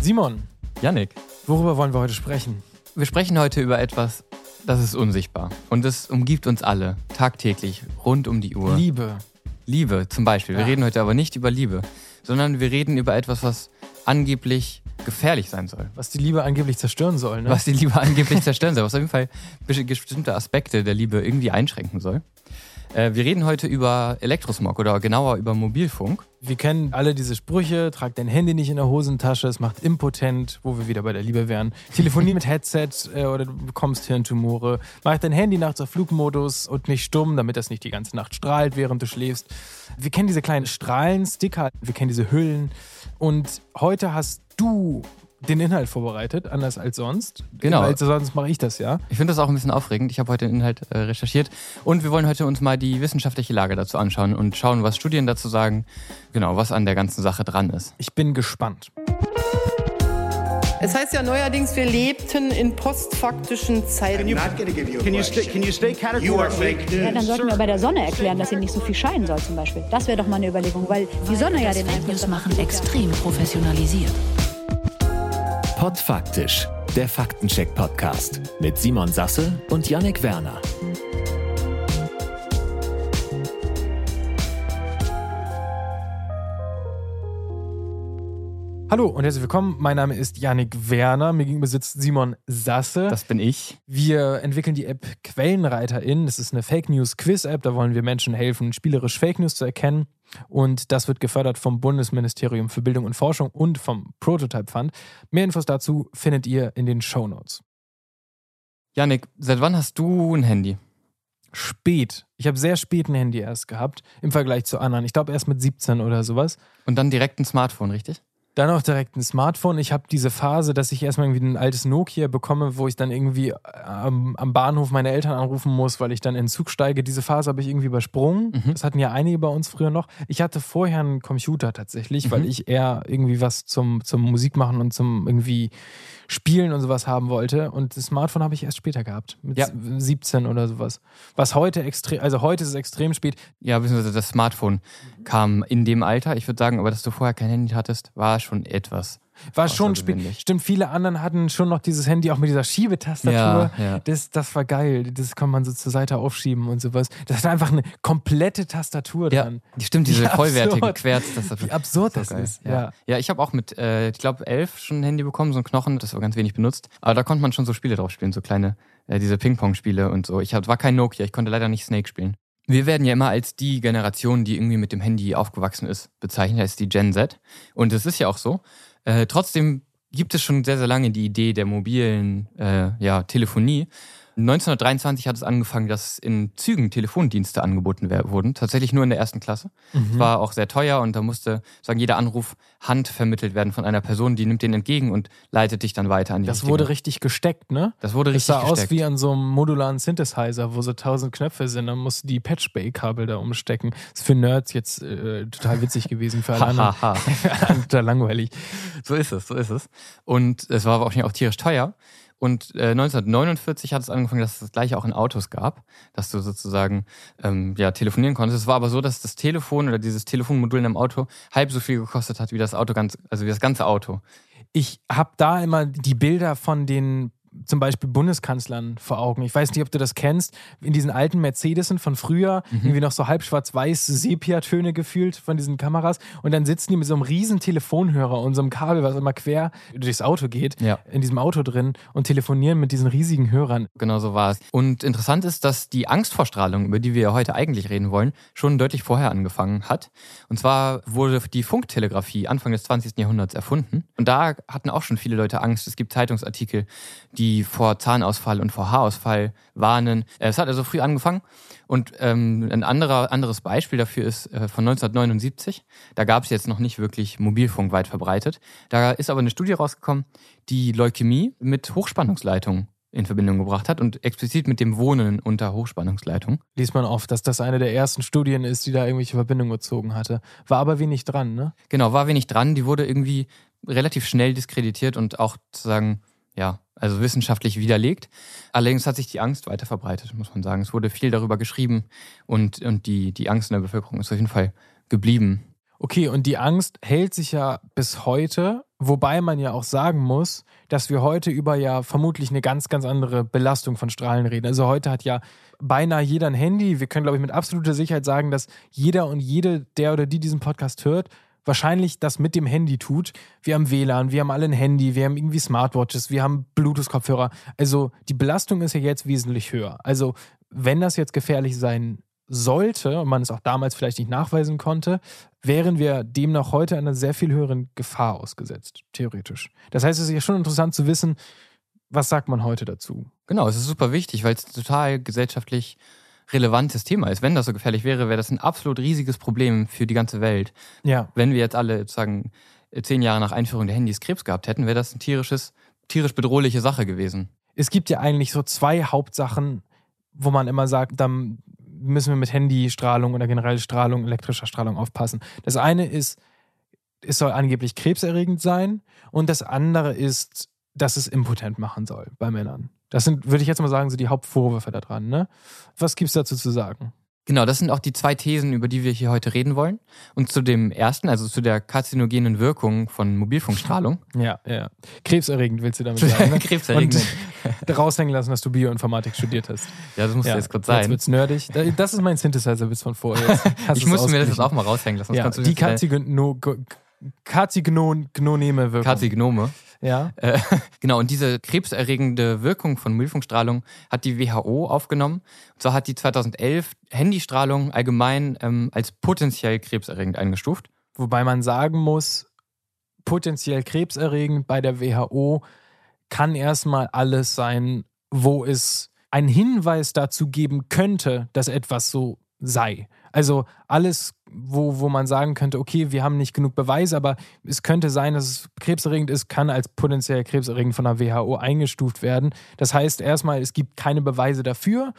Simon, Yannick, worüber wollen wir heute sprechen? wir sprechen heute über etwas, das ist unsichtbar. Und es umgibt uns alle, tagtäglich, rund um die Uhr. Liebe. Liebe zum Beispiel. Wir Ja. reden heute aber nicht über Liebe, sondern wir reden über etwas, was angeblich gefährlich sein soll. Was die Liebe angeblich zerstören soll, ne? Was die Liebe angeblich zerstören soll, was auf jeden Fall besti- bestimmte Aspekte der Liebe irgendwie einschränken soll. Äh, wir reden heute über Elektrosmog oder genauer über Mobilfunk. Wir kennen alle diese Sprüche, trag dein Handy nicht in der Hosentasche, es macht impotent, wo wir wieder bei der Liebe wären. Telefonier mit Headset äh, oder du bekommst Hirntumore. Mach dein Handy nachts auf Flugmodus und nicht stumm, damit das nicht die ganze Nacht strahlt, während du schläfst. Wir kennen diese kleinen Strahlensticker, wir kennen diese Hüllen. Und heute hast du den Inhalt vorbereitet, anders als sonst. Genau. Weil sonst mache ich das ja. Ich finde das auch ein bisschen aufregend. Ich habe heute den Inhalt äh, recherchiert und wir wollen heute uns mal die wissenschaftliche Lage dazu anschauen und schauen, was Studien dazu sagen, genau, was an der ganzen Sache dran ist. Ich bin gespannt. Es heißt ja neuerdings, wir lebten in postfaktischen Zeiten. give you Can you stay, can you stay? Ja, dann sollten wir bei der Sonne erklären, dass sie nicht so viel scheinen soll zum Beispiel. Das wäre doch mal eine Überlegung, weil die Sonne ja den Einfluss machen extrem professionalisiert. Podfaktisch, der Faktencheck-Podcast mit Simon Sasse und Yannick Werner. Hallo und herzlich willkommen. Mein Name ist Yannick Werner. Mir gegenüber sitzt Simon Sasse. Das bin ich. wir entwickeln die App Quellenreiterin. Das ist eine Fake News Quiz App. Da wollen wir Menschen helfen, spielerisch Fake News zu erkennen. Und das wird gefördert vom Bundesministerium für Bildung und Forschung und vom Prototype Fund. Mehr Infos dazu findet ihr in den Show Notes. Yannick, seit wann hast du ein Handy? Spät. Ich habe sehr spät ein Handy erst gehabt im Vergleich zu anderen. Ich glaube erst mit 17 oder sowas. Und dann direkt ein Smartphone, richtig? Dann auch direkt ein Smartphone. Ich habe diese Phase, dass ich erstmal irgendwie ein altes Nokia bekomme, wo ich dann irgendwie am, am Bahnhof meine Eltern anrufen muss, weil ich dann in den Zug steige. Diese Phase habe ich irgendwie übersprungen. Mhm. Das hatten ja einige bei uns früher noch. Ich hatte vorher einen Computer tatsächlich, weil Mhm. ich eher irgendwie was zum, zum Musik machen und zum irgendwie Spielen und sowas haben wollte. Und das Smartphone habe ich erst später gehabt, mit Ja. 17 oder sowas. Was heute extrem, also heute ist es extrem spät. Ja, beziehungsweise das Smartphone kam in dem Alter. Ich würde sagen, aber dass du vorher kein Handy hattest, war schon etwas. War schon spät. Stimmt, viele anderen hatten schon noch dieses Handy auch mit dieser Schiebetastatur. Ja, ja. Das, das war geil. Das kann man so zur Seite aufschieben und sowas. Das hat einfach eine komplette Tastatur Ja, dran. die stimmt, diese Wie vollwertige absurd. Querztastatur. Wie absurd das geil. ist. Ja, Ja. ja ich habe auch mit, äh, ich glaube, elf schon ein Handy bekommen, so ein Knochen, das war ganz wenig benutzt. Aber da konnte man schon so Spiele drauf spielen, so kleine, äh, diese Ping-Pong-Spiele und so. Ich hab, war kein Nokia, ich konnte leider nicht Snake spielen. Wir werden ja immer als die Generation, die irgendwie mit dem Handy aufgewachsen ist, bezeichnet, als die Gen Z. Und es ist ja auch so. Äh, trotzdem gibt es schon sehr, sehr lange die Idee der mobilen äh, ja, Telefonie. 1923 hat es angefangen, dass in Zügen Telefondienste angeboten wurden, tatsächlich nur in der ersten Klasse. Mhm. War auch sehr teuer und da musste sagen jeder Anruf handvermittelt werden von einer Person, die nimmt den entgegen und leitet dich dann weiter an die Das richtige- wurde richtig gesteckt, ne? Das wurde Das richtig sah aus gesteckt. wie an so einem modularen Synthesizer, wo so tausend Knöpfe sind. Dann musst du die Patch-Bay-Kabel da umstecken. ist für Nerds jetzt äh, total witzig gewesen, für alle anderen. Für alle total langweilig. So ist es, so ist es. Und es war aber auch auch tierisch teuer. Und äh, 1949 hat es angefangen, dass es das gleiche auch in Autos gab, dass du sozusagen ähm, ja, telefonieren konntest. Es war aber so, dass das Telefon oder dieses Telefonmodul in einem Auto halb so viel gekostet hat wie das Auto ganz, also wie das ganze Auto. ich habe da immer die Bilder von den zum Beispiel Bundeskanzlern vor Augen. Ich weiß nicht, ob du das kennst. In diesen alten Mercedesen von früher, Mhm. irgendwie noch so halb schwarz-weiß Sepia-Töne gefühlt von diesen Kameras. Und dann sitzen die mit so einem riesen Telefonhörer und so einem Kabel, was immer quer durchs Auto geht, Ja. in diesem Auto drin und telefonieren mit diesen riesigen Hörern. Genau so war es. Und interessant ist, dass die Angst vor Strahlung, über die wir heute eigentlich reden wollen, schon deutlich vorher angefangen hat. Und zwar wurde die Funktelegrafie Anfang des 20. Jahrhunderts erfunden. Und da hatten auch schon viele Leute Angst. Es gibt Zeitungsartikel, die vor Zahnausfall und vor Haarausfall warnen. Äh, es hat also früh angefangen. Und ähm, ein anderer, anderes Beispiel dafür ist äh, von 1979. Da gab es jetzt noch nicht wirklich Mobilfunk weit verbreitet. Da ist aber eine Studie rausgekommen, die Leukämie mit Hochspannungsleitungen in Verbindung gebracht hat und explizit mit dem Wohnen unter Hochspannungsleitung. Liest man oft, dass das eine der ersten Studien ist, die da irgendwelche Verbindungen gezogen hatte. War aber wenig dran, ne? Genau, war wenig dran. Die wurde irgendwie relativ schnell diskreditiert und auch sozusagen, ja, also wissenschaftlich widerlegt. Allerdings hat sich die Angst weiter verbreitet, muss man sagen. Es wurde viel darüber geschrieben und, und die, die Angst in der Bevölkerung ist auf jeden Fall geblieben. Okay, und die Angst hält sich ja bis heute, wobei man ja auch sagen muss, dass wir heute über ja vermutlich eine ganz, ganz andere Belastung von Strahlen reden. Also heute hat ja beinahe jeder ein Handy. Wir können, glaube ich, mit absoluter Sicherheit sagen, dass jeder und jede, der oder die diesen Podcast hört, wahrscheinlich das mit dem Handy tut. Wir haben WLAN, wir haben alle ein Handy, wir haben irgendwie Smartwatches, wir haben Bluetooth-Kopfhörer. Also die Belastung ist ja jetzt wesentlich höher. Also wenn das jetzt gefährlich sein sollte und man es auch damals vielleicht nicht nachweisen konnte, wären wir demnach heute einer sehr viel höheren Gefahr ausgesetzt, theoretisch. Das heißt, es ist ja schon interessant zu wissen, was sagt man heute dazu? Genau, es ist super wichtig, weil es total gesellschaftlich relevantes Thema ist. Wenn das so gefährlich wäre, wäre das ein absolut riesiges Problem für die ganze Welt. Ja. Wenn wir jetzt alle sozusagen zehn Jahre nach Einführung der Handys Krebs gehabt hätten, wäre das eine tierisches, tierisch bedrohliche Sache gewesen. Es gibt ja eigentlich so zwei Hauptsachen, wo man immer sagt, dann müssen wir mit Handystrahlung oder generell Strahlung, elektrischer Strahlung aufpassen. Das eine ist, es soll angeblich krebserregend sein und das andere ist, dass es impotent machen soll bei Männern. Das sind, würde ich jetzt mal sagen, so die Hauptvorwürfe daran. Ne? Was gibt es dazu zu sagen? Genau, das sind auch die zwei Thesen, über die wir hier heute reden wollen. Und zu dem ersten, also zu der karzinogenen Wirkung von Mobilfunkstrahlung. Ja, ja. Krebserregend willst du damit sagen. Ne? Krebserregend. Und raushängen lassen, dass du Bioinformatik studiert hast. Ja, das muss ja, jetzt kurz sein. Jetzt wird's nerdig. Das ist mein Synthesizer-Witz von vorher. ich musste mir das jetzt auch mal raushängen lassen. Ja, die Karzignoneme Wirkung. Karzignome. Ja. Äh, genau, und diese krebserregende Wirkung von Mobilfunkstrahlung hat die WHO aufgenommen. Und zwar hat die 2011 Handystrahlung allgemein ähm, als potenziell krebserregend eingestuft. Wobei man sagen muss, potenziell krebserregend bei der WHO kann erstmal alles sein, wo es einen Hinweis dazu geben könnte, dass etwas so sei. Also alles, wo, wo man sagen könnte, okay, wir haben nicht genug Beweise, aber es könnte sein, dass es krebserregend ist, kann als potenziell krebserregend von der WHO eingestuft werden. Das heißt erstmal, es gibt keine Beweise dafür,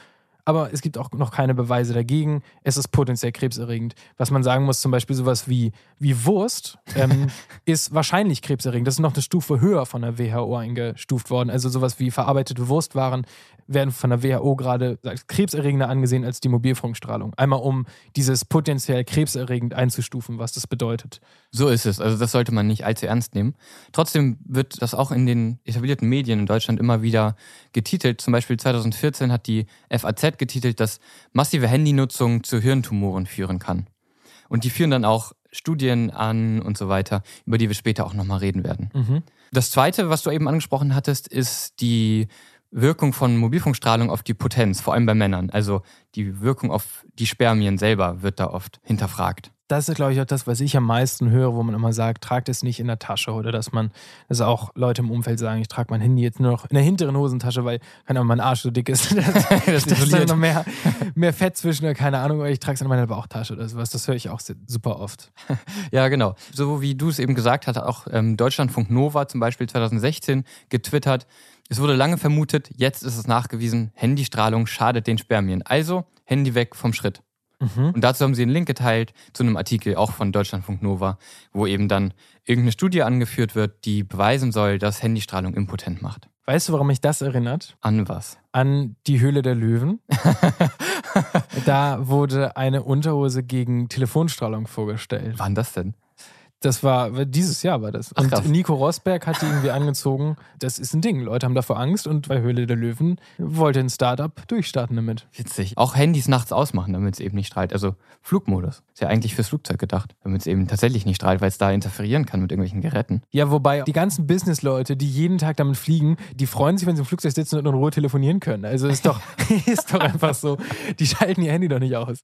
aber es gibt auch noch keine Beweise dagegen. Es ist potenziell krebserregend. Was man sagen muss, zum Beispiel sowas wie, wie Wurst, ähm, ist wahrscheinlich krebserregend. Das ist noch eine Stufe höher von der WHO eingestuft worden. Also sowas wie verarbeitete Wurstwaren werden von der WHO gerade als krebserregender angesehen als die Mobilfunkstrahlung. Einmal um dieses potenziell krebserregend einzustufen, was das bedeutet. So ist es. Also das sollte man nicht allzu ernst nehmen. Trotzdem wird das auch in den etablierten Medien in Deutschland immer wieder getitelt. Zum Beispiel 2014 hat die FAZ getitelt, dass massive Handynutzung zu Hirntumoren führen kann. Und die führen dann auch Studien an und so weiter, über die wir später auch nochmal reden werden. Mhm. Das zweite, was du eben angesprochen hattest, ist die Wirkung von Mobilfunkstrahlung auf die Potenz, vor allem bei Männern. Also die Wirkung auf die Spermien selber wird da oft hinterfragt das ist, glaube ich, auch das, was ich am meisten höre, wo man immer sagt, tragt es nicht in der Tasche oder dass man, dass auch Leute im Umfeld sagen, ich trage mein Handy jetzt nur noch in der hinteren Hosentasche, weil, keine Ahnung, mein Arsch so dick ist, dass, das dass da noch mehr, mehr Fett zwischen, oder keine Ahnung, oder ich trage es in meiner Bauchtasche oder sowas. Das höre ich auch super oft. Ja, genau. So wie du es eben gesagt hast, auch ähm, Deutschlandfunk Nova zum Beispiel 2016 getwittert, es wurde lange vermutet, jetzt ist es nachgewiesen, Handystrahlung schadet den Spermien. Also Handy weg vom Schritt. Mhm. Und dazu haben sie einen Link geteilt zu einem Artikel auch von Deutschlandfunk Nova, wo eben dann irgendeine Studie angeführt wird, die beweisen soll, dass Handystrahlung impotent macht. Weißt du, warum mich das erinnert? An was? An die Höhle der Löwen. da wurde eine Unterhose gegen Telefonstrahlung vorgestellt. Wann das denn? Das war, dieses Jahr war das. Ach, und krass. Nico Rosberg hat die irgendwie angezogen. Das ist ein Ding. Leute haben davor Angst und bei Höhle der Löwen wollte ein Startup durchstarten damit. Witzig. Auch Handys nachts ausmachen, damit es eben nicht strahlt. Also Flugmodus. Ist ja eigentlich fürs Flugzeug gedacht. Damit es eben tatsächlich nicht strahlt, weil es da interferieren kann mit irgendwelchen Geräten. Ja, wobei die ganzen Business-Leute, die jeden Tag damit fliegen, die freuen sich, wenn sie im Flugzeug sitzen und in Ruhe telefonieren können. Also ist doch, ist doch einfach so. Die schalten ihr Handy doch nicht aus.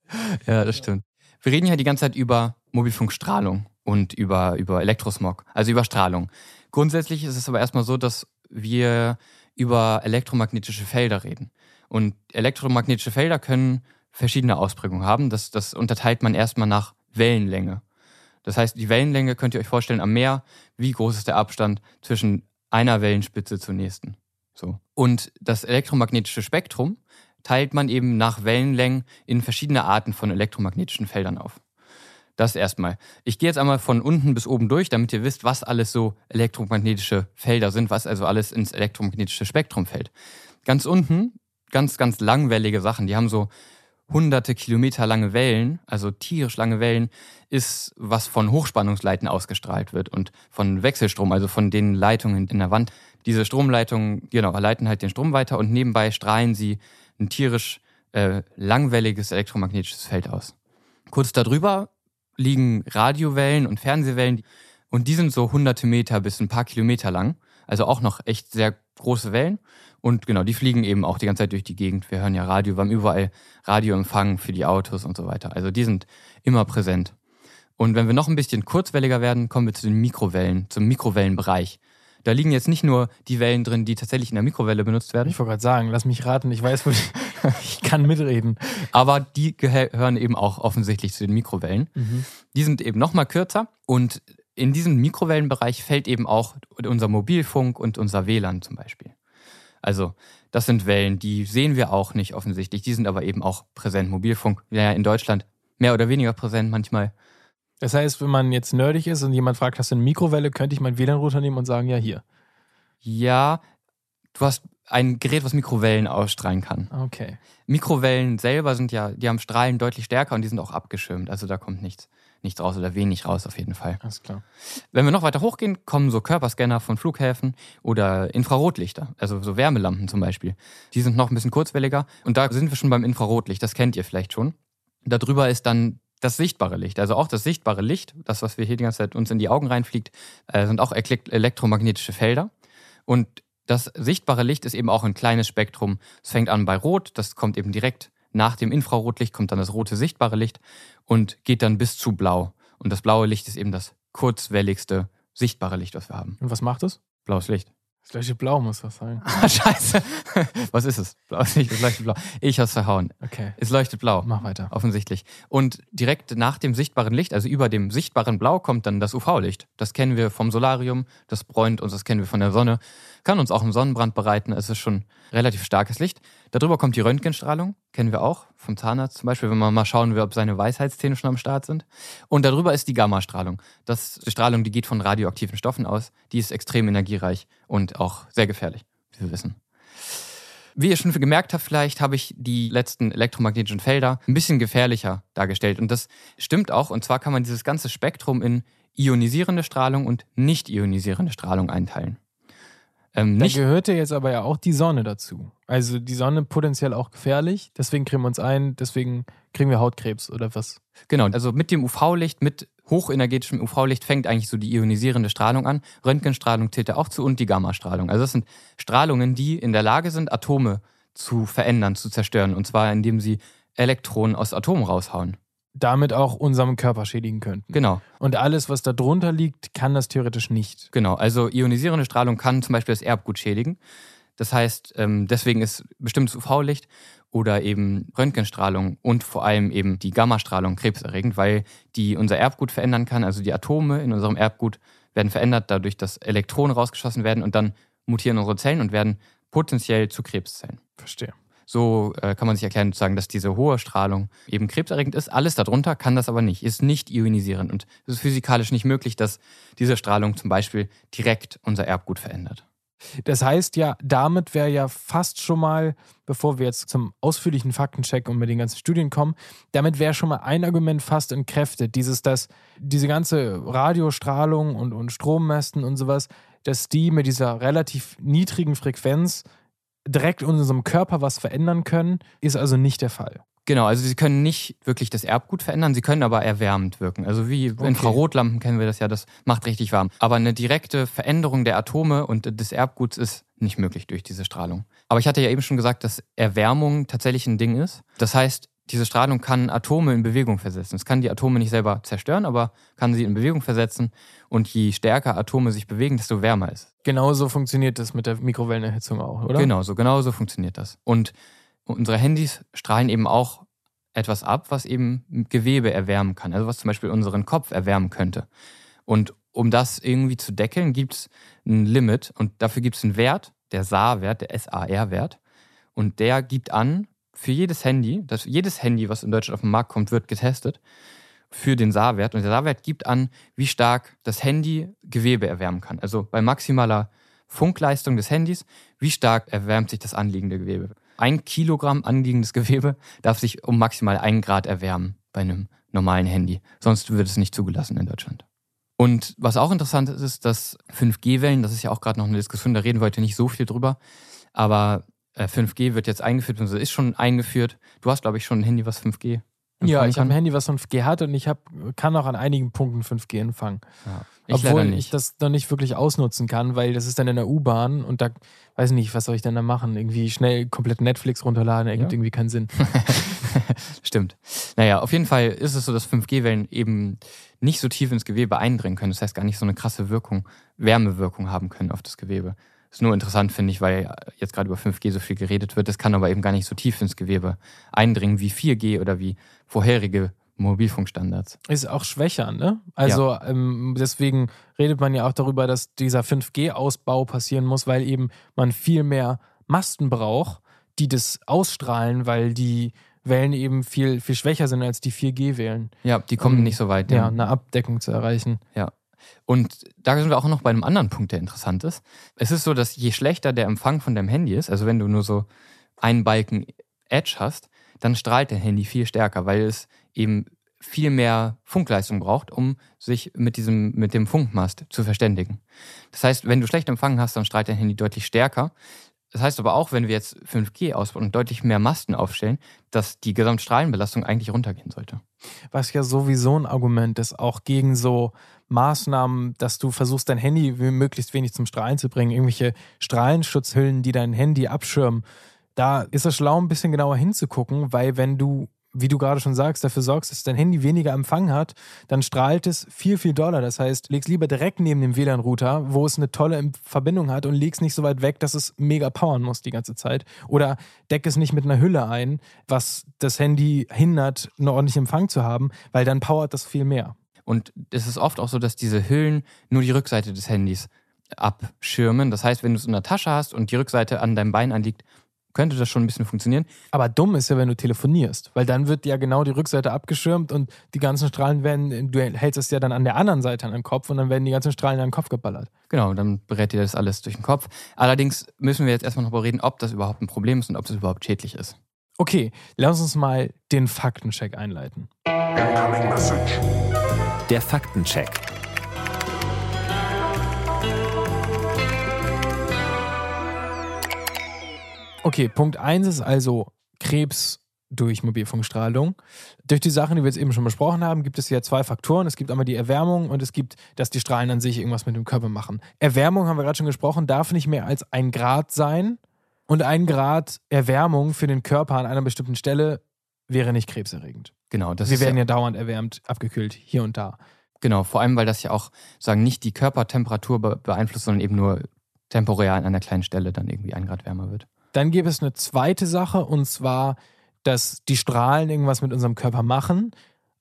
Ja, das stimmt. Wir reden ja die ganze Zeit über Mobilfunkstrahlung und über, über Elektrosmog, also über Strahlung. Grundsätzlich ist es aber erstmal so, dass wir über elektromagnetische Felder reden. Und elektromagnetische Felder können verschiedene Ausprägungen haben. Das, das unterteilt man erstmal nach Wellenlänge. Das heißt, die Wellenlänge könnt ihr euch vorstellen am Meer. Wie groß ist der Abstand zwischen einer Wellenspitze zur nächsten? So. Und das elektromagnetische Spektrum teilt man eben nach Wellenlängen in verschiedene Arten von elektromagnetischen Feldern auf. Das erstmal. Ich gehe jetzt einmal von unten bis oben durch, damit ihr wisst, was alles so elektromagnetische Felder sind, was also alles ins elektromagnetische Spektrum fällt. Ganz unten, ganz, ganz langwellige Sachen, die haben so hunderte Kilometer lange Wellen, also tierisch lange Wellen, ist, was von Hochspannungsleiten ausgestrahlt wird und von Wechselstrom, also von den Leitungen in der Wand. Diese Stromleitungen, genau, leiten halt den Strom weiter und nebenbei strahlen sie ein tierisch äh, langwelliges elektromagnetisches Feld aus. Kurz darüber liegen Radiowellen und Fernsehwellen und die sind so hunderte Meter bis ein paar Kilometer lang. Also auch noch echt sehr große Wellen. Und genau, die fliegen eben auch die ganze Zeit durch die Gegend. Wir hören ja Radio, wir haben überall Radioempfang für die Autos und so weiter. Also die sind immer präsent. Und wenn wir noch ein bisschen kurzwelliger werden, kommen wir zu den Mikrowellen, zum Mikrowellenbereich. Da liegen jetzt nicht nur die Wellen drin, die tatsächlich in der Mikrowelle benutzt werden. Ich wollte gerade sagen, lass mich raten, ich weiß, wo ich, ich kann mitreden. Aber die gehören eben auch offensichtlich zu den Mikrowellen. Mhm. Die sind eben noch mal kürzer und in diesem Mikrowellenbereich fällt eben auch unser Mobilfunk und unser WLAN zum Beispiel. Also das sind Wellen, die sehen wir auch nicht offensichtlich, die sind aber eben auch präsent. Mobilfunk, ja in Deutschland mehr oder weniger präsent manchmal. Das heißt, wenn man jetzt nerdig ist und jemand fragt, hast du eine Mikrowelle, könnte ich meinen WLAN-Router nehmen und sagen, ja, hier. Ja, du hast ein Gerät, was Mikrowellen ausstrahlen kann. Okay. Mikrowellen selber sind ja, die haben Strahlen deutlich stärker und die sind auch abgeschirmt. Also da kommt nichts, nichts raus oder wenig raus auf jeden Fall. Alles klar. Wenn wir noch weiter hochgehen, kommen so Körperscanner von Flughäfen oder Infrarotlichter, also so Wärmelampen zum Beispiel. Die sind noch ein bisschen kurzwelliger und da sind wir schon beim Infrarotlicht, das kennt ihr vielleicht schon. Darüber ist dann das sichtbare Licht, also auch das sichtbare Licht, das, was wir hier die ganze Zeit uns in die Augen reinfliegt, äh, sind auch elektromagnetische Felder. Und das sichtbare Licht ist eben auch ein kleines Spektrum. Es fängt an bei Rot, das kommt eben direkt nach dem Infrarotlicht, kommt dann das rote sichtbare Licht und geht dann bis zu Blau. Und das blaue Licht ist eben das kurzwelligste sichtbare Licht, was wir haben. Und was macht es? Blaues Licht. Das leuchtet blau, muss das sein. Ah, scheiße. Was ist es? Blaues Licht, es leuchtet blau. Ich hab's verhauen. Okay. Es leuchtet blau. Mach weiter. Offensichtlich. Und direkt nach dem sichtbaren Licht, also über dem sichtbaren Blau, kommt dann das UV-Licht. Das kennen wir vom Solarium, das bräunt uns, das kennen wir von der Sonne. Kann uns auch einen Sonnenbrand bereiten. Es ist schon relativ starkes Licht. Darüber kommt die Röntgenstrahlung, kennen wir auch vom Zahnarzt zum Beispiel, wenn man mal schauen will, ob seine Weisheitszähne schon am Start sind. Und darüber ist die Gammastrahlung. Das ist die Strahlung, die geht von radioaktiven Stoffen aus. Die ist extrem energiereich und auch sehr gefährlich, wie wir wissen. Wie ihr schon gemerkt habt, vielleicht habe ich die letzten elektromagnetischen Felder ein bisschen gefährlicher dargestellt. Und das stimmt auch. Und zwar kann man dieses ganze Spektrum in ionisierende Strahlung und nicht ionisierende Strahlung einteilen. Ähm, da gehörte jetzt aber ja auch die Sonne dazu. Also die Sonne potenziell auch gefährlich, deswegen cremen wir uns ein, deswegen kriegen wir Hautkrebs oder was? Genau, also mit dem UV-Licht, mit hochenergetischem UV-Licht fängt eigentlich so die ionisierende Strahlung an. Röntgenstrahlung zählt da auch zu und die Gammastrahlung. Also das sind Strahlungen, die in der Lage sind, Atome zu verändern, zu zerstören. Und zwar indem sie Elektronen aus Atomen raushauen damit auch unserem Körper schädigen könnten. Genau. Und alles, was da drunter liegt, kann das theoretisch nicht. Genau. Also ionisierende Strahlung kann zum Beispiel das Erbgut schädigen. Das heißt, ähm, deswegen ist bestimmtes UV-Licht oder eben Röntgenstrahlung und vor allem eben die Gammastrahlung krebserregend, weil die unser Erbgut verändern kann. Also die Atome in unserem Erbgut werden verändert, dadurch, dass Elektronen rausgeschossen werden und dann mutieren unsere Zellen und werden potenziell zu Krebszellen. Verstehe. So äh, kann man sich erklären, sozusagen, dass diese hohe Strahlung eben krebserregend ist. Alles darunter kann das aber nicht, ist nicht ionisierend. Und es ist physikalisch nicht möglich, dass diese Strahlung zum Beispiel direkt unser Erbgut verändert. Das heißt ja, damit wäre ja fast schon mal, bevor wir jetzt zum ausführlichen Faktencheck und mit den ganzen Studien kommen, damit wäre schon mal ein Argument fast entkräftet. Dieses, dass diese ganze Radiostrahlung und, und Strommästen und sowas, dass die mit dieser relativ niedrigen Frequenz direkt in unserem Körper was verändern können, ist also nicht der Fall. Genau, also sie können nicht wirklich das Erbgut verändern, sie können aber erwärmend wirken. Also wie okay. Infrarotlampen kennen wir das ja, das macht richtig warm. Aber eine direkte Veränderung der Atome und des Erbguts ist nicht möglich durch diese Strahlung. Aber ich hatte ja eben schon gesagt, dass Erwärmung tatsächlich ein Ding ist. Das heißt, diese Strahlung kann Atome in Bewegung versetzen. Es kann die Atome nicht selber zerstören, aber kann sie in Bewegung versetzen. Und je stärker Atome sich bewegen, desto wärmer ist. Genauso funktioniert das mit der Mikrowellenerhitzung auch, oder? Genau, so genauso funktioniert das. Und unsere Handys strahlen eben auch etwas ab, was eben Gewebe erwärmen kann. Also was zum Beispiel unseren Kopf erwärmen könnte. Und um das irgendwie zu deckeln, gibt es ein Limit und dafür gibt es einen Wert, der SAR-Wert, der SAR-Wert. Und der gibt an, für jedes Handy, das, jedes Handy, was in Deutschland auf den Markt kommt, wird getestet für den SAR-Wert. Und der SAR-Wert gibt an, wie stark das Handy Gewebe erwärmen kann. Also bei maximaler Funkleistung des Handys, wie stark erwärmt sich das anliegende Gewebe. Ein Kilogramm anliegendes Gewebe darf sich um maximal einen Grad erwärmen bei einem normalen Handy. Sonst wird es nicht zugelassen in Deutschland. Und was auch interessant ist, ist, dass 5G-Wellen, das ist ja auch gerade noch eine Diskussion, da reden wir heute nicht so viel drüber, aber 5G äh, wird jetzt eingeführt, also ist schon eingeführt. Du hast, glaube ich, schon ein Handy, was 5G ja, ich habe ein Handy, was 5G hat und ich hab, kann auch an einigen Punkten 5G empfangen. Ja, ich Obwohl ich das noch nicht wirklich ausnutzen kann, weil das ist dann in der U-Bahn und da weiß ich nicht, was soll ich denn da machen? Irgendwie schnell komplett Netflix runterladen, ergibt ja. irgendwie keinen Sinn. Stimmt. Naja, auf jeden Fall ist es so, dass 5G-Wellen eben nicht so tief ins Gewebe eindringen können. Das heißt, gar nicht so eine krasse Wirkung, Wärmewirkung haben können auf das Gewebe. Ist nur interessant, finde ich, weil jetzt gerade über 5G so viel geredet wird. Das kann aber eben gar nicht so tief ins Gewebe eindringen wie 4G oder wie vorherige Mobilfunkstandards. Ist auch schwächer, ne? Also ja. ähm, deswegen redet man ja auch darüber, dass dieser 5G-Ausbau passieren muss, weil eben man viel mehr Masten braucht, die das ausstrahlen, weil die Wellen eben viel, viel schwächer sind als die 4G-Wellen. Ja, die kommen um, nicht so weit. Ja, eine Abdeckung zu erreichen. Ja. Und da sind wir auch noch bei einem anderen Punkt, der interessant ist. Es ist so, dass je schlechter der Empfang von deinem Handy ist, also wenn du nur so einen Balken Edge hast, dann strahlt dein Handy viel stärker, weil es eben viel mehr Funkleistung braucht, um sich mit diesem, mit dem Funkmast zu verständigen. Das heißt, wenn du schlecht empfangen hast, dann strahlt dein Handy deutlich stärker. Das heißt aber auch, wenn wir jetzt 5G ausbauen und deutlich mehr Masten aufstellen, dass die Gesamtstrahlenbelastung eigentlich runtergehen sollte. Was ja sowieso ein Argument ist, auch gegen so Maßnahmen, dass du versuchst, dein Handy möglichst wenig zum Strahlen zu bringen, irgendwelche Strahlenschutzhüllen, die dein Handy abschirmen. Da ist es schlau, ein bisschen genauer hinzugucken, weil wenn du wie du gerade schon sagst, dafür sorgst, dass dein Handy weniger Empfang hat, dann strahlt es viel, viel doller. Das heißt, leg's lieber direkt neben dem WLAN-Router, wo es eine tolle Verbindung hat und leg's nicht so weit weg, dass es mega powern muss die ganze Zeit. Oder deck es nicht mit einer Hülle ein, was das Handy hindert, einen ordentlichen Empfang zu haben, weil dann powert das viel mehr. Und es ist oft auch so, dass diese Hüllen nur die Rückseite des Handys abschirmen. Das heißt, wenn du es in der Tasche hast und die Rückseite an deinem Bein anliegt, könnte das schon ein bisschen funktionieren. Aber dumm ist ja, wenn du telefonierst, weil dann wird ja genau die Rückseite abgeschirmt und die ganzen Strahlen werden, du hältst es ja dann an der anderen Seite an den Kopf und dann werden die ganzen Strahlen an den Kopf geballert. Genau, dann berät dir das alles durch den Kopf. Allerdings müssen wir jetzt erstmal darüber reden, ob das überhaupt ein Problem ist und ob das überhaupt schädlich ist. Okay, lass uns mal den Faktencheck einleiten. Der Faktencheck. Okay, Punkt 1 ist also Krebs durch Mobilfunkstrahlung. Durch die Sachen, die wir jetzt eben schon besprochen haben, gibt es ja zwei Faktoren. Es gibt einmal die Erwärmung und es gibt, dass die Strahlen an sich irgendwas mit dem Körper machen. Erwärmung, haben wir gerade schon gesprochen, darf nicht mehr als ein Grad sein. Und ein Grad Erwärmung für den Körper an einer bestimmten Stelle wäre nicht krebserregend. Genau, das Wir werden ja, ja dauernd erwärmt, abgekühlt, hier und da. Genau, vor allem, weil das ja auch sagen nicht die Körpertemperatur beeinflusst, sondern eben nur temporär an einer kleinen Stelle dann irgendwie ein Grad wärmer wird. Dann gibt es eine zweite Sache und zwar, dass die Strahlen irgendwas mit unserem Körper machen.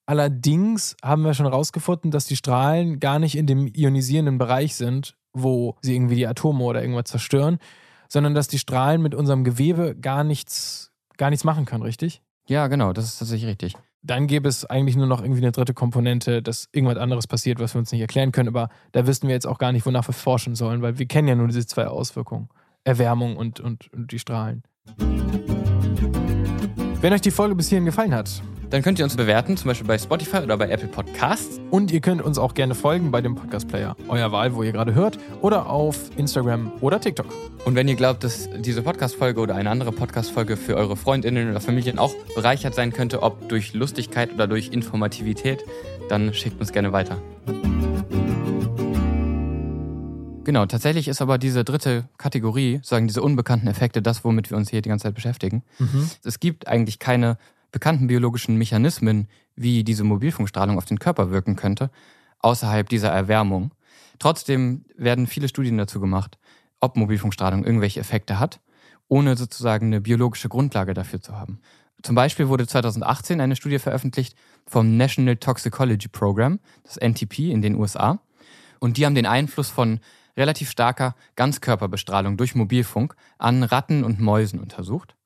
Allerdings haben wir schon herausgefunden, dass die Strahlen gar nicht in dem ionisierenden Bereich sind, wo sie irgendwie die Atome oder irgendwas zerstören, sondern dass die Strahlen mit unserem Gewebe gar nichts, gar nichts machen können, richtig? Ja, genau, das ist tatsächlich richtig. Dann gäbe es eigentlich nur noch irgendwie eine dritte Komponente, dass irgendwas anderes passiert, was wir uns nicht erklären können, aber da wüssten wir jetzt auch gar nicht, wonach wir forschen sollen, weil wir kennen ja nur diese zwei Auswirkungen. Erwärmung und, und, und die Strahlen. Wenn euch die Folge bis hierhin gefallen hat, dann könnt ihr uns bewerten, zum Beispiel bei Spotify oder bei Apple Podcasts. Und ihr könnt uns auch gerne folgen bei dem Podcast-Player, euer Wahl, wo ihr gerade hört, oder auf Instagram oder TikTok. Und wenn ihr glaubt, dass diese Podcast-Folge oder eine andere Podcast-Folge für eure Freundinnen oder Familien auch bereichert sein könnte, ob durch Lustigkeit oder durch Informativität, dann schickt uns gerne weiter. Genau, tatsächlich ist aber diese dritte Kategorie, sagen diese unbekannten Effekte, das, womit wir uns hier die ganze Zeit beschäftigen. Mhm. Es gibt eigentlich keine bekannten biologischen Mechanismen, wie diese Mobilfunkstrahlung auf den Körper wirken könnte, außerhalb dieser Erwärmung. Trotzdem werden viele Studien dazu gemacht, ob Mobilfunkstrahlung irgendwelche Effekte hat, ohne sozusagen eine biologische Grundlage dafür zu haben. Zum Beispiel wurde 2018 eine Studie veröffentlicht vom National Toxicology Program, das NTP in den USA. Und die haben den Einfluss von relativ starker Ganzkörperbestrahlung durch Mobilfunk an Ratten und Mäusen untersucht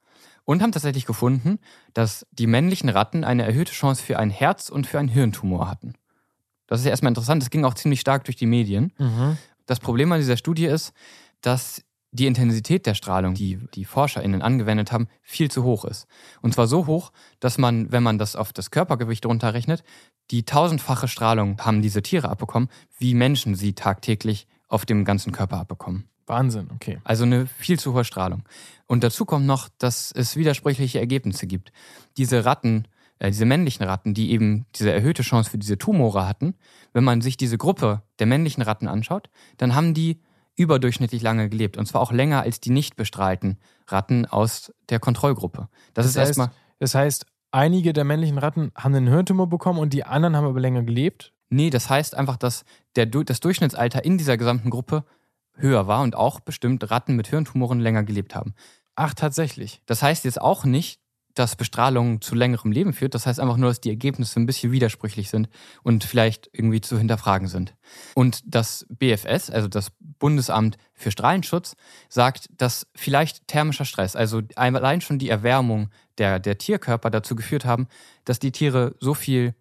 und haben tatsächlich gefunden, dass die männlichen Ratten eine erhöhte Chance für ein Herz- und für einen Hirntumor hatten. Das ist ja erstmal interessant, das ging auch ziemlich stark durch die Medien. Mhm. Das Problem an dieser Studie ist, dass die Intensität der Strahlung, die die ForscherInnen angewendet haben, viel zu hoch ist. Und zwar so hoch, dass man, wenn man das auf das Körpergewicht runterrechnet, die tausendfache Strahlung haben diese Tiere abbekommen, wie Menschen sie tagtäglich auf dem ganzen Körper abbekommen. Wahnsinn, okay. Also eine viel zu hohe Strahlung. Und dazu kommt noch, dass es widersprüchliche Ergebnisse gibt. Diese Ratten, äh, diese männlichen Ratten, die eben diese erhöhte Chance für diese Tumore hatten, wenn man sich diese Gruppe der männlichen Ratten anschaut, dann haben die überdurchschnittlich lange gelebt. Und zwar auch länger als die nicht bestrahlten Ratten aus der Kontrollgruppe. Das, Das ist heißt, erstmal. das heißt, einige der männlichen Ratten haben einen Hirntumor bekommen und die anderen haben aber länger gelebt. Nee, das heißt einfach, dass der, das Durchschnittsalter in dieser gesamten Gruppe höher war und auch bestimmt Ratten mit Hirntumoren länger gelebt haben. Ach, tatsächlich. Das heißt jetzt auch nicht, dass Bestrahlung zu längerem Leben führt. Das heißt einfach nur, dass die Ergebnisse ein bisschen widersprüchlich sind und vielleicht irgendwie zu hinterfragen sind. Und das BFS, also das Bundesamt für Strahlenschutz, sagt, dass vielleicht thermischer Stress, also allein schon die Erwärmung der, der Tierkörper dazu geführt haben, dass die Tiere so viel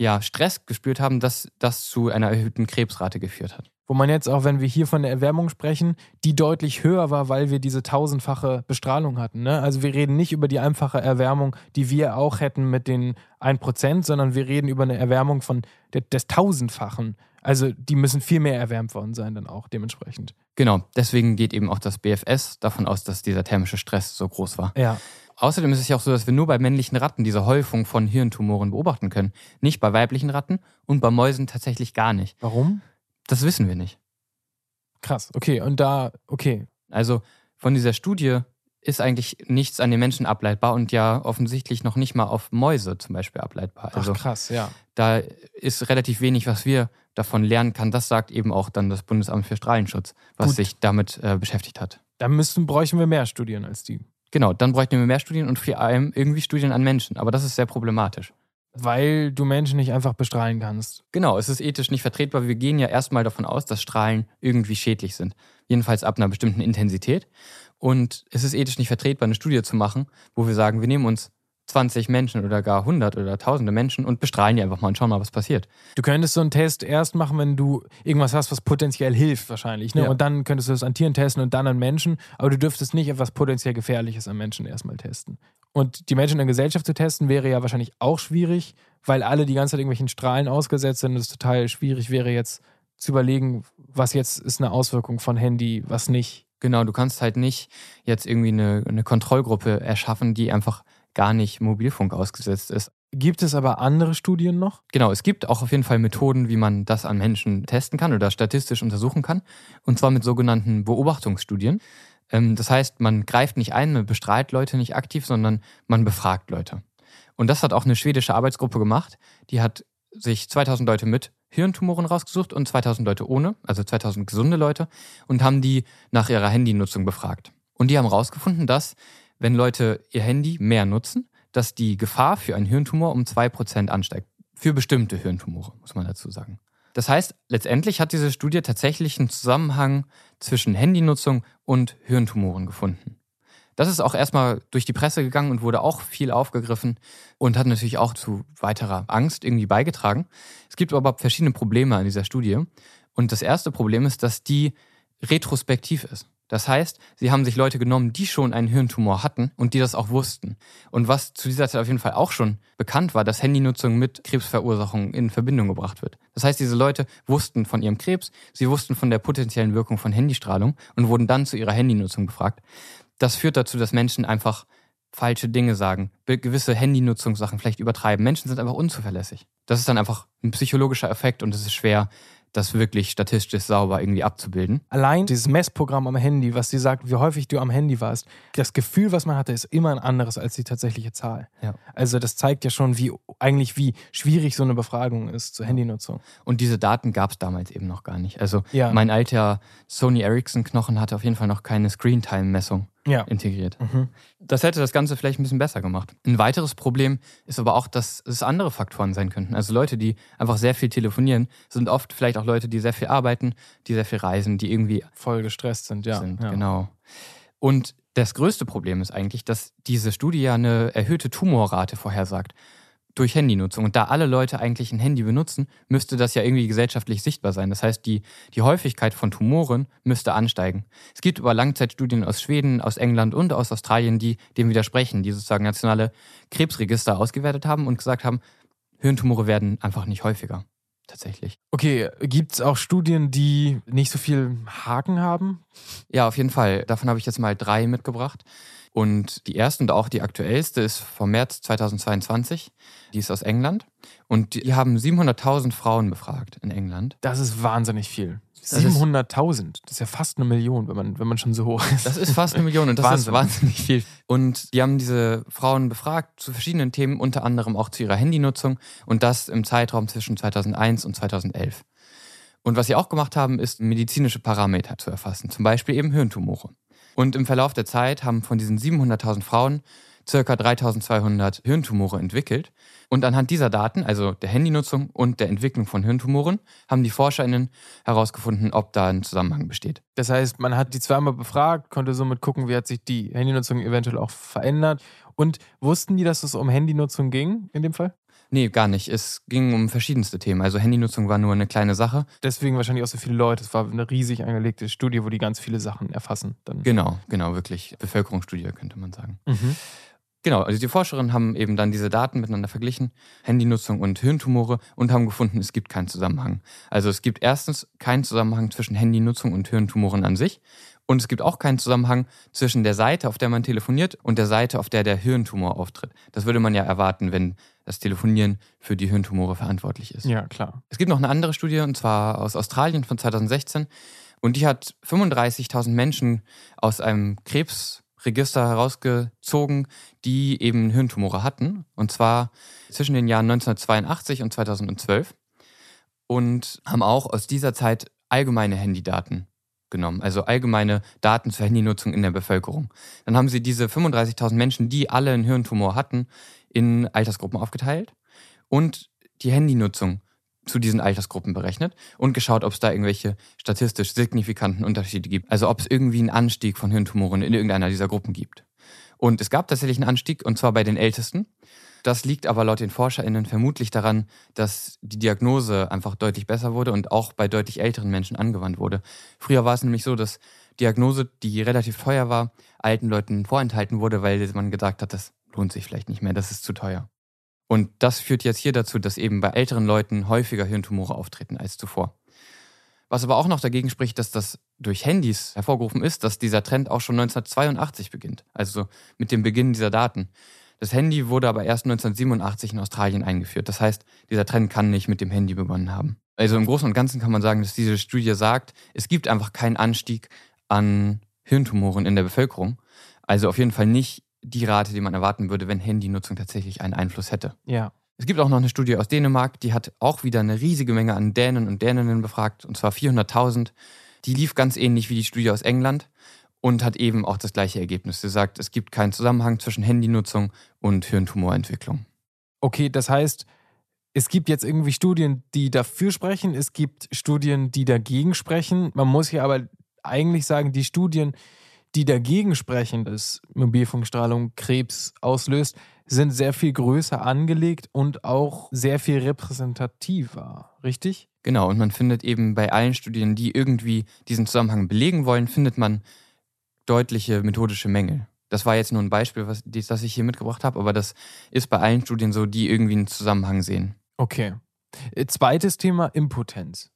ja, Stress gespürt haben, dass das zu einer erhöhten Krebsrate geführt hat. Wo man jetzt auch, wenn wir hier von der Erwärmung sprechen, die deutlich höher war, weil wir diese tausendfache Bestrahlung hatten. Ne? Also wir reden nicht über die einfache Erwärmung, die wir auch hätten mit den 1%, sondern wir reden über eine Erwärmung von des Tausendfachen. Also die müssen viel mehr erwärmt worden sein dann auch dementsprechend. Genau, deswegen geht eben auch das BFS davon aus, dass dieser thermische Stress so groß war. Ja. Außerdem ist es ja auch so, dass wir nur bei männlichen Ratten diese Häufung von Hirntumoren beobachten können. Nicht bei weiblichen Ratten und bei Mäusen tatsächlich gar nicht. Warum? Das wissen wir nicht. Krass. Okay, und da, okay. Also von dieser Studie ist eigentlich nichts an den Menschen ableitbar und ja offensichtlich noch nicht mal auf Mäuse zum Beispiel ableitbar. Also Ach, krass, ja. da ist relativ wenig, was wir davon lernen kann. Das sagt eben auch dann das Bundesamt für Strahlenschutz, was Gut. sich damit äh, beschäftigt hat. Da müssten, bräuchten wir mehr Studien als die. Genau, dann bräuchten wir mehr Studien und vor allem irgendwie Studien an Menschen. Aber das ist sehr problematisch. Weil du Menschen nicht einfach bestrahlen kannst. Genau, es ist ethisch nicht vertretbar. Wir gehen ja erstmal davon aus, dass Strahlen irgendwie schädlich sind. Jedenfalls ab einer bestimmten Intensität. Und es ist ethisch nicht vertretbar, eine Studie zu machen, wo wir sagen, wir nehmen uns 20 Menschen oder gar 100 oder tausende Menschen und bestrahlen die einfach mal und schauen mal, was passiert. Du könntest so einen Test erst machen, wenn du irgendwas hast, was potenziell hilft, wahrscheinlich. Ne? Ja. Und dann könntest du das an Tieren testen und dann an Menschen. Aber du dürftest nicht etwas potenziell Gefährliches an Menschen erstmal testen. Und die Menschen in der Gesellschaft zu testen, wäre ja wahrscheinlich auch schwierig, weil alle die ganze Zeit irgendwelchen Strahlen ausgesetzt sind und es total schwierig wäre, jetzt zu überlegen, was jetzt ist eine Auswirkung von Handy, was nicht. Genau, du kannst halt nicht jetzt irgendwie eine, eine Kontrollgruppe erschaffen, die einfach gar nicht Mobilfunk ausgesetzt ist. Gibt es aber andere Studien noch? Genau, es gibt auch auf jeden Fall Methoden, wie man das an Menschen testen kann oder statistisch untersuchen kann. Und zwar mit sogenannten Beobachtungsstudien. Ähm, Das heißt, man greift nicht ein, man bestrahlt Leute nicht aktiv, sondern man befragt Leute. Und das hat auch eine schwedische Arbeitsgruppe gemacht. Die hat sich 2000 Leute mit Hirntumoren rausgesucht und 2000 Leute ohne, also 2000 gesunde Leute, und haben die nach ihrer Handynutzung befragt. Und die haben herausgefunden, dass, wenn Leute ihr Handy mehr nutzen, dass die Gefahr für einen Hirntumor um 2% ansteigt. Für bestimmte Hirntumore, muss man dazu sagen. Das heißt, letztendlich hat diese Studie tatsächlich einen Zusammenhang zwischen Handynutzung und Hirntumoren gefunden. Das ist auch erstmal durch die Presse gegangen und wurde auch viel aufgegriffen und hat natürlich auch zu weiterer Angst irgendwie beigetragen. Es gibt aber verschiedene Probleme an dieser Studie. Und das erste Problem ist, dass die retrospektiv ist. Das heißt, sie haben sich Leute genommen, die schon einen Hirntumor hatten und die das auch wussten. Und was zu dieser Zeit auf jeden Fall auch schon bekannt war, dass Handynutzung mit Krebsverursachung in Verbindung gebracht wird. Das heißt, diese Leute wussten von ihrem Krebs, sie wussten von der potenziellen Wirkung von Handystrahlung und wurden dann zu ihrer Handynutzung befragt. Das führt dazu, dass Menschen einfach falsche Dinge sagen, gewisse Handynutzungssachen vielleicht übertreiben. Menschen sind einfach unzuverlässig. Das ist dann einfach ein psychologischer Effekt und es ist schwer, das wirklich statistisch sauber irgendwie abzubilden. Allein dieses Messprogramm am Handy, was dir sagt, wie häufig du am Handy warst, das Gefühl, was man hatte, ist immer ein anderes als die tatsächliche Zahl. Ja. Also das zeigt ja schon, wie eigentlich wie schwierig so eine Befragung ist zur Handynutzung. Und diese Daten gab es damals eben noch gar nicht. Also Ja. mein alter Sony Ericsson-Knochen hatte auf jeden Fall noch keine Screen-Time-Messung Ja. integriert. Mhm. Das hätte das Ganze vielleicht ein bisschen besser gemacht. Ein weiteres Problem ist aber auch, dass es andere Faktoren sein könnten. Also Leute, die einfach sehr viel telefonieren, sind oft vielleicht auch Leute, die sehr viel arbeiten, die sehr viel reisen, die irgendwie Voll gestresst sind, ja. sind. ja. Genau. Und das größte Problem ist eigentlich, dass diese Studie ja eine erhöhte Tumorrate vorhersagt durch Handynutzung. Und da alle Leute eigentlich ein Handy benutzen, müsste das ja irgendwie gesellschaftlich sichtbar sein. Das heißt, die, die Häufigkeit von Tumoren müsste ansteigen. Es gibt aber Langzeitstudien aus Schweden, aus England und aus Australien, die dem widersprechen, die sozusagen nationale Krebsregister ausgewertet haben und gesagt haben, Hirntumore werden einfach nicht häufiger. Tatsächlich. Okay, gibt es auch Studien, die nicht so viel Haken haben? Ja, auf jeden Fall. Davon habe ich jetzt mal drei mitgebracht. Und die erste und auch die aktuellste ist vom März 2022. Die ist aus England. Und die haben 700.000 Frauen befragt in England. Das ist wahnsinnig viel. Das ist- 700.000. Das ist ja fast eine Million, wenn man, wenn man schon so hoch ist. Das ist fast eine Million und das Wahnsinn. ist wahnsinnig viel. Und die haben diese Frauen befragt zu verschiedenen Themen, unter anderem auch zu ihrer Handynutzung und das im Zeitraum zwischen 2001 und 2011. Und was sie auch gemacht haben, ist medizinische Parameter zu erfassen, zum Beispiel eben Hirntumore. Und im Verlauf der Zeit haben von diesen 700.000 Frauen circa 3200 Hirntumore entwickelt. Und anhand dieser Daten, also der Handynutzung und der Entwicklung von Hirntumoren, haben die ForscherInnen herausgefunden, ob da ein Zusammenhang besteht. Das heißt, man hat die zweimal befragt, konnte somit gucken, wie hat sich die Handynutzung eventuell auch verändert. Und wussten die, dass es um Handynutzung ging in dem Fall? Nee, gar nicht. Es ging um verschiedenste Themen. Also Handynutzung war nur eine kleine Sache. Deswegen wahrscheinlich auch so viele Leute. Es war eine riesig angelegte Studie, wo die ganz viele Sachen erfassen. Dann. Genau, genau, wirklich. Bevölkerungsstudie könnte man sagen. Mhm. Genau, also die Forscherinnen haben eben dann diese Daten miteinander verglichen, Handynutzung und Hirntumore, und haben gefunden, es gibt keinen Zusammenhang. Also es gibt erstens keinen Zusammenhang zwischen Handynutzung und Hirntumoren an sich. Und es gibt auch keinen Zusammenhang zwischen der Seite, auf der man telefoniert, und der Seite, auf der der Hirntumor auftritt. Das würde man ja erwarten, wenn das Telefonieren für die Hirntumore verantwortlich ist. Ja, klar. Es gibt noch eine andere Studie, und zwar aus Australien von 2016. Und die hat 35.000 Menschen aus einem Krebsregister herausgezogen, die eben Hirntumore hatten. Und zwar zwischen den Jahren 1982 und 2012. Und haben auch aus dieser Zeit allgemeine Handydaten genommen, also allgemeine Daten zur Handynutzung in der Bevölkerung. Dann haben sie diese 35.000 Menschen, die alle einen Hirntumor hatten, in Altersgruppen aufgeteilt und die Handynutzung zu diesen Altersgruppen berechnet und geschaut, ob es da irgendwelche statistisch signifikanten Unterschiede gibt. Also ob es irgendwie einen Anstieg von Hirntumoren in irgendeiner dieser Gruppen gibt. Und es gab tatsächlich einen Anstieg, und zwar bei den Ältesten. Das liegt aber laut den ForscherInnen vermutlich daran, dass die Diagnose einfach deutlich besser wurde und auch bei deutlich älteren Menschen angewandt wurde. Früher war es nämlich so, dass Diagnose, die relativ teuer war, alten Leuten vorenthalten wurde, weil man gesagt hat, das lohnt sich vielleicht nicht mehr, das ist zu teuer. Und das führt jetzt hier dazu, dass eben bei älteren Leuten häufiger Hirntumore auftreten als zuvor. Was aber auch noch dagegen spricht, dass das durch Handys hervorgerufen ist, dass dieser Trend auch schon 1982 beginnt, also mit dem Beginn dieser Daten. Das Handy wurde aber erst 1987 in Australien eingeführt. Das heißt, dieser Trend kann nicht mit dem Handy begonnen haben. Also im Großen und Ganzen kann man sagen, dass diese Studie sagt, es gibt einfach keinen Anstieg an Hirntumoren in der Bevölkerung. Also auf jeden Fall nicht die Rate, die man erwarten würde, wenn Handynutzung tatsächlich einen Einfluss hätte. Ja. Es gibt auch noch eine Studie aus Dänemark, die hat auch wieder eine riesige Menge an Dänen und Däninnen befragt, und zwar 400.000. Die lief ganz ähnlich wie die Studie aus England und hat eben auch das gleiche Ergebnis. Sie sagt, es gibt keinen Zusammenhang zwischen Handynutzung und Hirntumorentwicklung. Okay, das heißt, es gibt jetzt irgendwie Studien, die dafür sprechen, es gibt Studien, die dagegen sprechen. Man muss hier aber eigentlich sagen, die Studien, die dagegen sprechen, dass Mobilfunkstrahlung Krebs auslöst, sind sehr viel größer angelegt und auch sehr viel repräsentativer, richtig? Genau, und man findet eben bei allen Studien, die irgendwie diesen Zusammenhang belegen wollen, findet man deutliche methodische Mängel. Das war jetzt nur ein Beispiel, was, das ich hier mitgebracht habe, aber das ist bei allen Studien so, die irgendwie einen Zusammenhang sehen. Okay. Äh, Zweites Thema, Impotenz.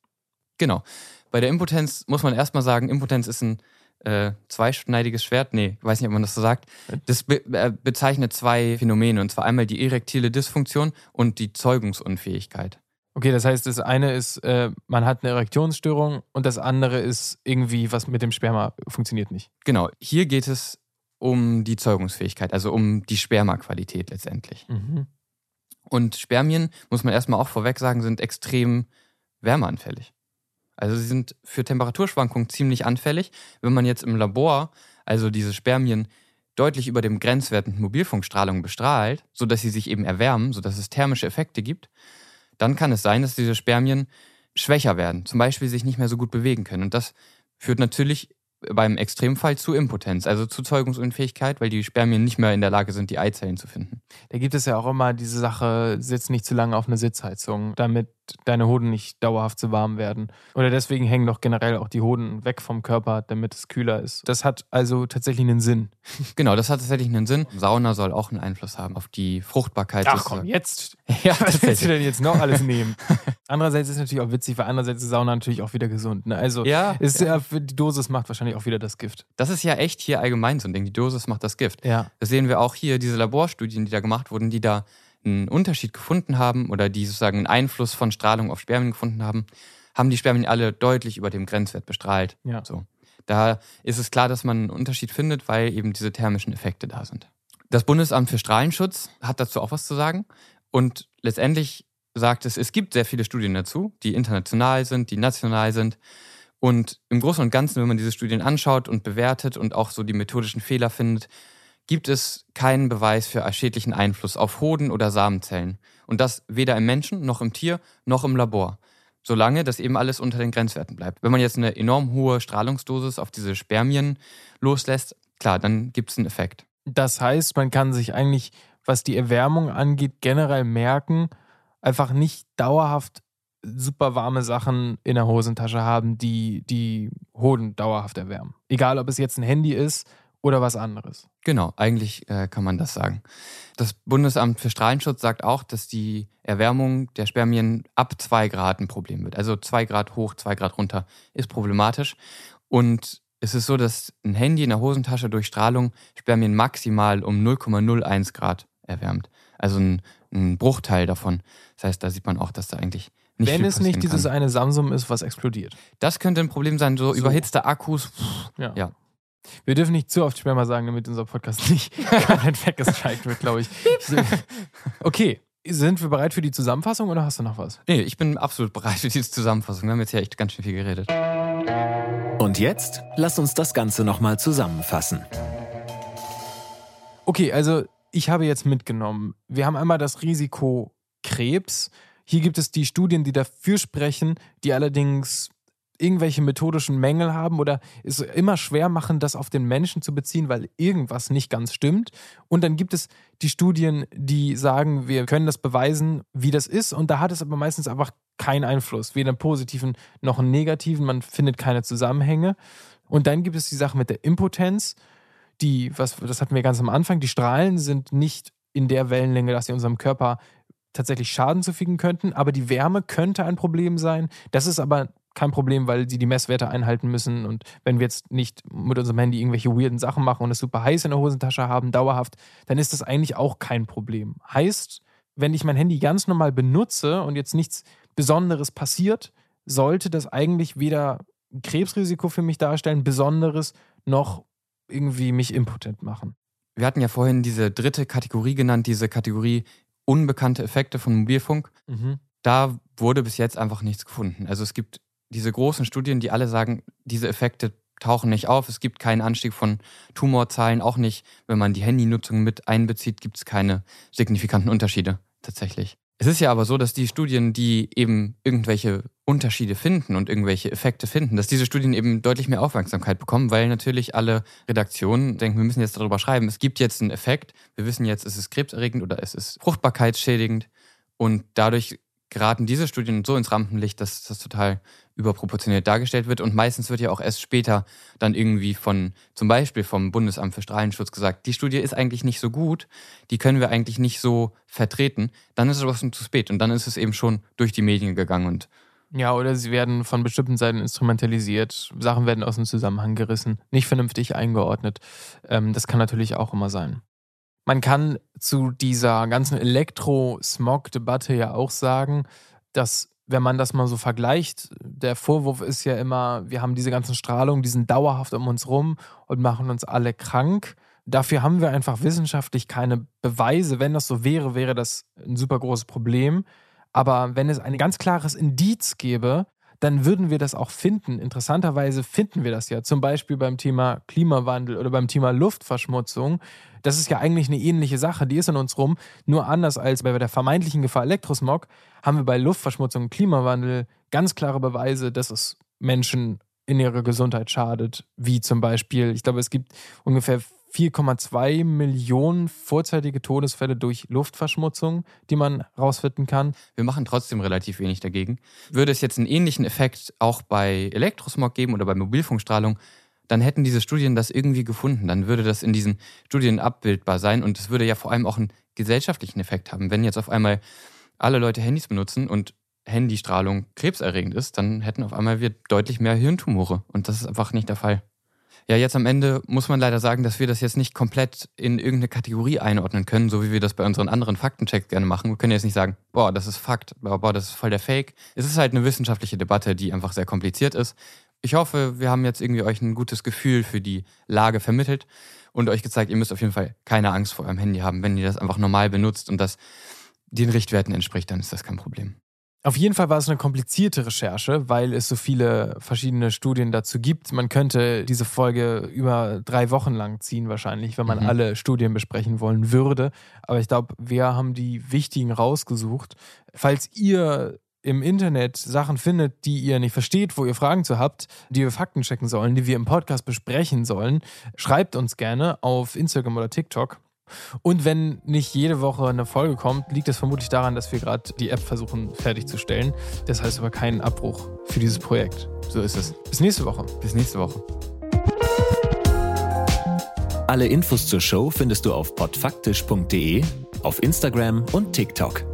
Genau. Bei der Impotenz muss man erstmal sagen, Impotenz ist ein äh, zweischneidiges Schwert. Nee, ich weiß nicht, ob man das so sagt. Das be äh, bezeichnet zwei Phänomene, und zwar einmal die erektile Dysfunktion und die Zeugungsunfähigkeit. Okay, das heißt, das eine ist, äh, man hat eine Erektionsstörung und das andere ist irgendwie, was mit dem Sperma funktioniert nicht. Genau, hier geht es um die Zeugungsfähigkeit, also um die Spermaqualität letztendlich. Mhm. Und Spermien, muss man erstmal auch vorweg sagen, sind extrem wärmeanfällig. Also sie sind für Temperaturschwankungen ziemlich anfällig. Wenn man jetzt im Labor also diese Spermien deutlich über dem Grenzwert mit Mobilfunkstrahlung bestrahlt, sodass sie sich eben erwärmen, sodass es thermische Effekte gibt, dann kann es sein, dass diese Spermien schwächer werden, zum Beispiel sich nicht mehr so gut bewegen können. Und das führt natürlich beim Extremfall zu Impotenz, also zu Zeugungsunfähigkeit, weil die Spermien nicht mehr in der Lage sind, die Eizellen zu finden. Da gibt es ja auch immer diese Sache, sitz nicht zu lange auf eine Sitzheizung, damit deine Hoden nicht dauerhaft zu warm werden. Oder deswegen hängen doch generell auch die Hoden weg vom Körper, damit es kühler ist. Das hat also tatsächlich einen Sinn. Genau, das hat tatsächlich einen Sinn. Sauna soll auch einen Einfluss haben auf die Fruchtbarkeit. Ach komm, jetzt. Ja, was willst du denn jetzt noch alles nehmen? Andererseits ist es natürlich auch witzig, weil andererseits ist Sauna natürlich auch wieder gesund. Ne? Also Ja, ist ja. die Dosis macht wahrscheinlich auch wieder das Gift. Das ist ja echt hier allgemein so ein Ding. Die Dosis macht das Gift. Ja. Das sehen wir auch hier, diese Laborstudien, die da gemacht wurden, die da einen Unterschied gefunden haben oder die sozusagen einen Einfluss von Strahlung auf Spermien gefunden haben, haben die Spermien alle deutlich über dem Grenzwert bestrahlt. Ja. So. Da ist es klar, dass man einen Unterschied findet, weil eben diese thermischen Effekte da sind. Das Bundesamt für Strahlenschutz hat dazu auch was zu sagen. Und letztendlich sagt es, es gibt sehr viele Studien dazu, die international sind, die national sind. Und im Großen und Ganzen, wenn man diese Studien anschaut und bewertet und auch so die methodischen Fehler findet, gibt es keinen Beweis für schädlichen Einfluss auf Hoden oder Samenzellen. Und das weder im Menschen noch im Tier noch im Labor. Solange das eben alles unter den Grenzwerten bleibt. Wenn man jetzt eine enorm hohe Strahlungsdosis auf diese Spermien loslässt, klar, dann gibt es einen Effekt. Das heißt, man kann sich eigentlich, was die Erwärmung angeht, generell merken, einfach nicht dauerhaft super warme Sachen in der Hosentasche haben, die die Hoden dauerhaft erwärmen. Egal, ob es jetzt ein Handy ist oder was anderes. Genau, eigentlich äh, kann man das sagen. Das Bundesamt für Strahlenschutz sagt auch, dass die Erwärmung der Spermien ab zwei Grad ein Problem wird. Also zwei Grad hoch, zwei Grad runter ist problematisch. Und es ist so, dass ein Handy in der Hosentasche durch Strahlung Spermien maximal um 0,01 Grad erwärmt. Also ein, ein Bruchteil davon. Das heißt, da sieht man auch, dass da eigentlich nicht Wenn viel es nicht dieses kann. eine Samsung ist, was explodiert. Das könnte ein Problem sein, so, So. überhitzte Akkus. pff, Ja. Ja. Wir dürfen nicht zu oft Sperma sagen, damit unser Podcast nicht komplett weggestrikt wird, glaube ich. Okay, sind wir bereit für die Zusammenfassung oder hast du noch was? Nee, ich bin absolut bereit für diese Zusammenfassung. Wir haben jetzt ja echt ganz schön viel geredet. Und jetzt lass uns das Ganze nochmal zusammenfassen. Okay, also ich habe jetzt mitgenommen, wir haben einmal das Risiko Krebs. Hier gibt es die Studien, die dafür sprechen, die allerdings irgendwelche methodischen Mängel haben oder es immer schwer machen, das auf den Menschen zu beziehen, weil irgendwas nicht ganz stimmt. Und dann gibt es die Studien, die sagen, wir können das beweisen, wie das ist. Und da hat es aber meistens einfach keinen Einfluss, weder einen positiven noch einen negativen. Man findet keine Zusammenhänge. Und dann gibt es die Sache mit der Impotenz die, was, das hatten wir ganz am Anfang, die Strahlen sind nicht in der Wellenlänge, dass sie unserem Körper tatsächlich Schaden zufügen könnten, aber die Wärme könnte ein Problem sein. Das ist aber kein Problem, weil sie die Messwerte einhalten müssen und wenn wir jetzt nicht mit unserem Handy irgendwelche weirden Sachen machen und es super heiß in der Hosentasche haben, dauerhaft, dann ist das eigentlich auch kein Problem. Heißt, wenn ich mein Handy ganz normal benutze und jetzt nichts Besonderes passiert, sollte das eigentlich weder Krebsrisiko für mich darstellen, Besonderes, noch irgendwie mich impotent machen. Wir hatten ja vorhin diese dritte Kategorie genannt, diese Kategorie unbekannte Effekte von Mobilfunk. Da wurde bis jetzt einfach nichts gefunden. Also es gibt diese großen Studien, die alle sagen, diese Effekte tauchen nicht auf. Es gibt keinen Anstieg von Tumorzahlen, auch nicht, wenn man die Handynutzung mit einbezieht, gibt es keine signifikanten Unterschiede tatsächlich. Es ist ja aber so, dass die Studien, die eben irgendwelche Unterschiede finden und irgendwelche Effekte finden, dass diese Studien eben deutlich mehr Aufmerksamkeit bekommen, weil natürlich alle Redaktionen denken, wir müssen jetzt darüber schreiben, es gibt jetzt einen Effekt, wir wissen jetzt, es ist krebserregend oder es ist fruchtbarkeitsschädigend. Und dadurch geraten diese Studien so ins Rampenlicht, dass das total überproportioniert dargestellt wird. Und meistens wird ja auch erst später dann irgendwie von, zum Beispiel vom Bundesamt für Strahlenschutz gesagt, die Studie ist eigentlich nicht so gut, die können wir eigentlich nicht so vertreten. Dann ist es aber schon zu spät und dann ist es eben schon durch die Medien gegangen und Ja, oder sie werden von bestimmten Seiten instrumentalisiert, Sachen werden aus dem Zusammenhang gerissen, nicht vernünftig eingeordnet. Ähm, das kann natürlich auch immer sein. Man kann zu dieser ganzen Elektro-Smog-Debatte ja auch sagen, dass wenn man das mal so vergleicht, der Vorwurf ist ja immer, wir haben diese ganzen Strahlungen, die sind dauerhaft um uns rum und machen uns alle krank. Dafür haben wir einfach wissenschaftlich keine Beweise. Wenn das so wäre, wäre das ein super großes Problem. Aber wenn es ein ganz klares Indiz gäbe, dann würden wir das auch finden. Interessanterweise finden wir das ja zum Beispiel beim Thema Klimawandel oder beim Thema Luftverschmutzung. Das ist ja eigentlich eine ähnliche Sache, die ist in uns rum. Nur anders als bei der vermeintlichen Gefahr Elektrosmog haben wir bei Luftverschmutzung und Klimawandel ganz klare Beweise, dass es Menschen in ihrer Gesundheit schadet. Wie zum Beispiel, ich glaube, es gibt ungefähr 4,2 Millionen vorzeitige Todesfälle durch Luftverschmutzung, die man rausfinden kann. Wir machen trotzdem relativ wenig dagegen. Würde es jetzt einen ähnlichen Effekt auch bei Elektrosmog geben oder bei Mobilfunkstrahlung, dann hätten diese Studien das irgendwie gefunden. Dann würde das in diesen Studien abbildbar sein und es würde ja vor allem auch einen gesellschaftlichen Effekt haben. Wenn jetzt auf einmal alle Leute Handys benutzen und Handystrahlung krebserregend ist, dann hätten auf einmal wir deutlich mehr Hirntumore und das ist einfach nicht der Fall. Ja, jetzt am Ende muss man leider sagen, dass wir das jetzt nicht komplett in irgendeine Kategorie einordnen können, so wie wir das bei unseren anderen Faktenchecks gerne machen. Wir können jetzt nicht sagen, boah, das ist Fakt, boah, das ist voll der Fake. Es ist halt eine wissenschaftliche Debatte, die einfach sehr kompliziert ist. Ich hoffe, wir haben jetzt irgendwie euch ein gutes Gefühl für die Lage vermittelt und euch gezeigt, ihr müsst auf jeden Fall keine Angst vor eurem Handy haben. Wenn ihr das einfach normal benutzt und das den Richtwerten entspricht, dann ist das kein Problem. Auf jeden Fall war es eine komplizierte Recherche, weil es so viele verschiedene Studien dazu gibt. Man könnte diese Folge über drei Wochen lang ziehen, wahrscheinlich, wenn man mhm. alle Studien besprechen wollen würde. Aber ich glaube, wir haben die wichtigen rausgesucht. Falls ihr im Internet Sachen findet, die ihr nicht versteht, wo ihr Fragen zu habt, die wir Fakten checken sollen, die wir im Podcast besprechen sollen, schreibt uns gerne auf Instagram oder TikTok. Und wenn nicht jede Woche eine Folge kommt, liegt es vermutlich daran, dass wir gerade die App versuchen fertigzustellen. Das heißt aber keinen Abbruch für dieses Projekt. So ist es. Bis nächste Woche. Bis nächste Woche. Alle Infos zur Show findest du auf podfaktisch.de, auf Instagram und TikTok.